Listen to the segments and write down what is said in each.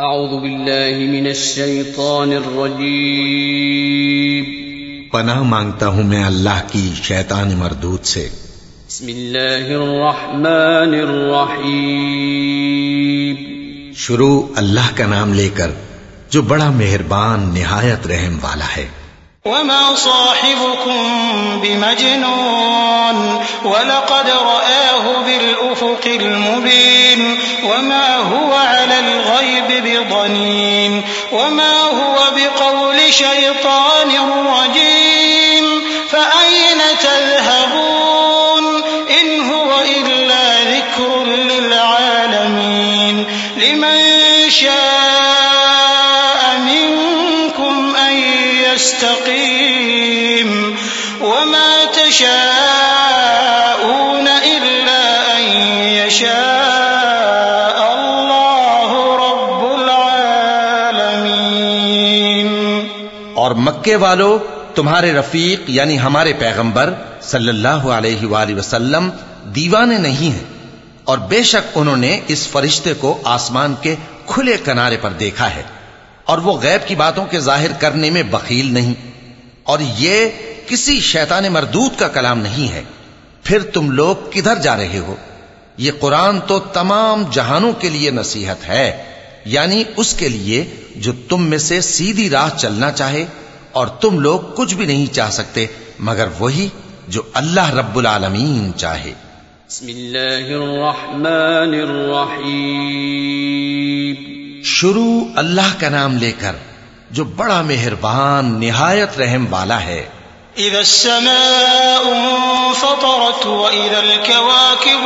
أعوذ بالله من الشيطان الرجيم. پناہ مانگتا ہوں میں اللہ کی شیطان مردود سے۔ بسم الله الرحمن الرحيم شروع اللہ کا نام لے کر جو بڑا مہربان نہایت رحم والا ہے۔ وما صاحبكم بمجنون ولقد رآه بالأفق المبين وما هو بضنين وما هو بقول شيطان رجيم فأين تذهبون إن هو إلا ذكر للعالمين لمن شاء منكم أن يستقيم وما تشاءون إلا أن يشاء مکے والو، تمہارے رفیق یعنی ہمارے پیغمبر صلی اللہ علیہ وآلہ وسلم دیوانے نہیں ہیں۔ اور بے شک انہوں نے اس فرشتے کو آسمان کے کھلے کنارے پر دیکھا ہے۔ اور وہ غیب کی باتوں کے ظاہر کرنے میں بخیل نہیں۔ اور یہ کسی شیطان مردود کا کلام نہیں ہے۔ پھر تم لوگ کدھر جا رہے ہو؟ یہ قرآن تو تمام جہانوں کے لیے نصیحت ہے یعنی اس کے لیے جو تم میں سے سیدھی راہ چلنا چاہے۔ اور تم لوگ کچھ بھی نہیں چاہ سکتے مگر وہی جو اللہ رب العالمین چاہے۔ بسم الله الرحمن الرحيم شروع اللہ کا نام لے کر جو بڑا مہربان نہایت رحم والا ہے۔ إذا السماء انفطرت وإذا الكواكب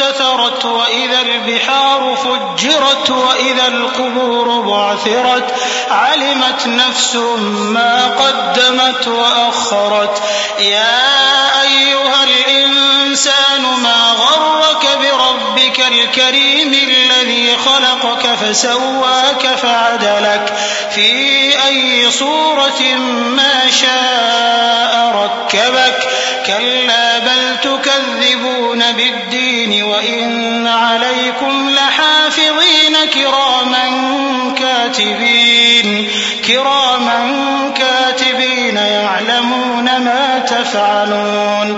انتثرت وإذا البحار فجرت وإذا القبور بعثرت علمت نفس ما قدمت وأخرت. يا أيها الإنسان ما غرك بربك الكريم الذي خلقك فسواك فعدلك؟ في أي صورة ما شاء ركبك؟ كلا بل تكذبون بالدين وإن عليكم لحافظين كراما كاتبين كراما كاتبين يعلمون ما تفعلون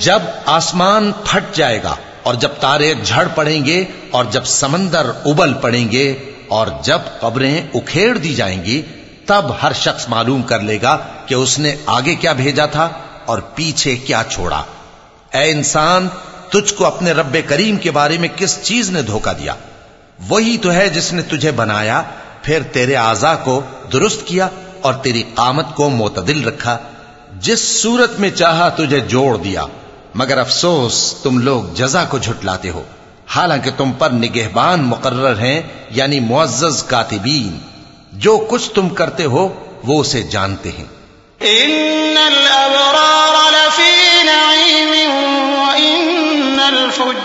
جب آسمان پھٹ جائے گا اور جب تارے جھڑ پڑیں گے اور جب سمندر ابل پڑیں گے اور جب قبریں اکھیڑ دی جائیں گی، تب ہر شخص معلوم کر لے گا کہ اس نے آگے کیا بھیجا تھا اور پیچھے کیا چھوڑا۔ اے انسان تجھ کو اپنے رب کریم کے بارے میں کس چیز نے دھوکا دیا؟ وہی تو ہے جس نے تجھے بنایا، پھر تیرے اعضا کو درست کیا اور تیری قامت کو معتدل رکھا، جس صورت میں چاہا تجھے جوڑ دیا۔ مگر افسوس، تم لوگ جزا کو جھٹلاتے ہو۔ حالانکہ تم پر نگہبان مقرر ہیں یعنی معزز کاتبین۔ جو کچھ تم کرتے ہو، وہ اسے جانتے ہیں۔ إن الأبرار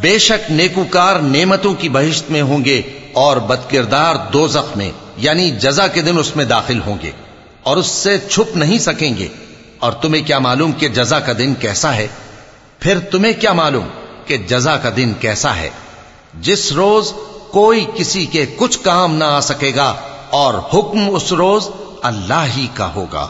بے شک نیکوکار نعمتوں کی بہشت میں ہوں گے اور بدکردار دوزخ میں یعنی جزا کے دن اس میں داخل ہوں گے، اور اس سے چھپ نہیں سکیں گے۔ اور تمہیں کیا معلوم کہ جزا کا دن کیسا ہے؟ پھر تمہیں کیا معلوم کہ جزا کا دن کیسا ہے؟ جس روز کوئی کسی کے کچھ کام نہ آ سکے گا، اور حکم اس روز اللہ ہی کا ہوگا۔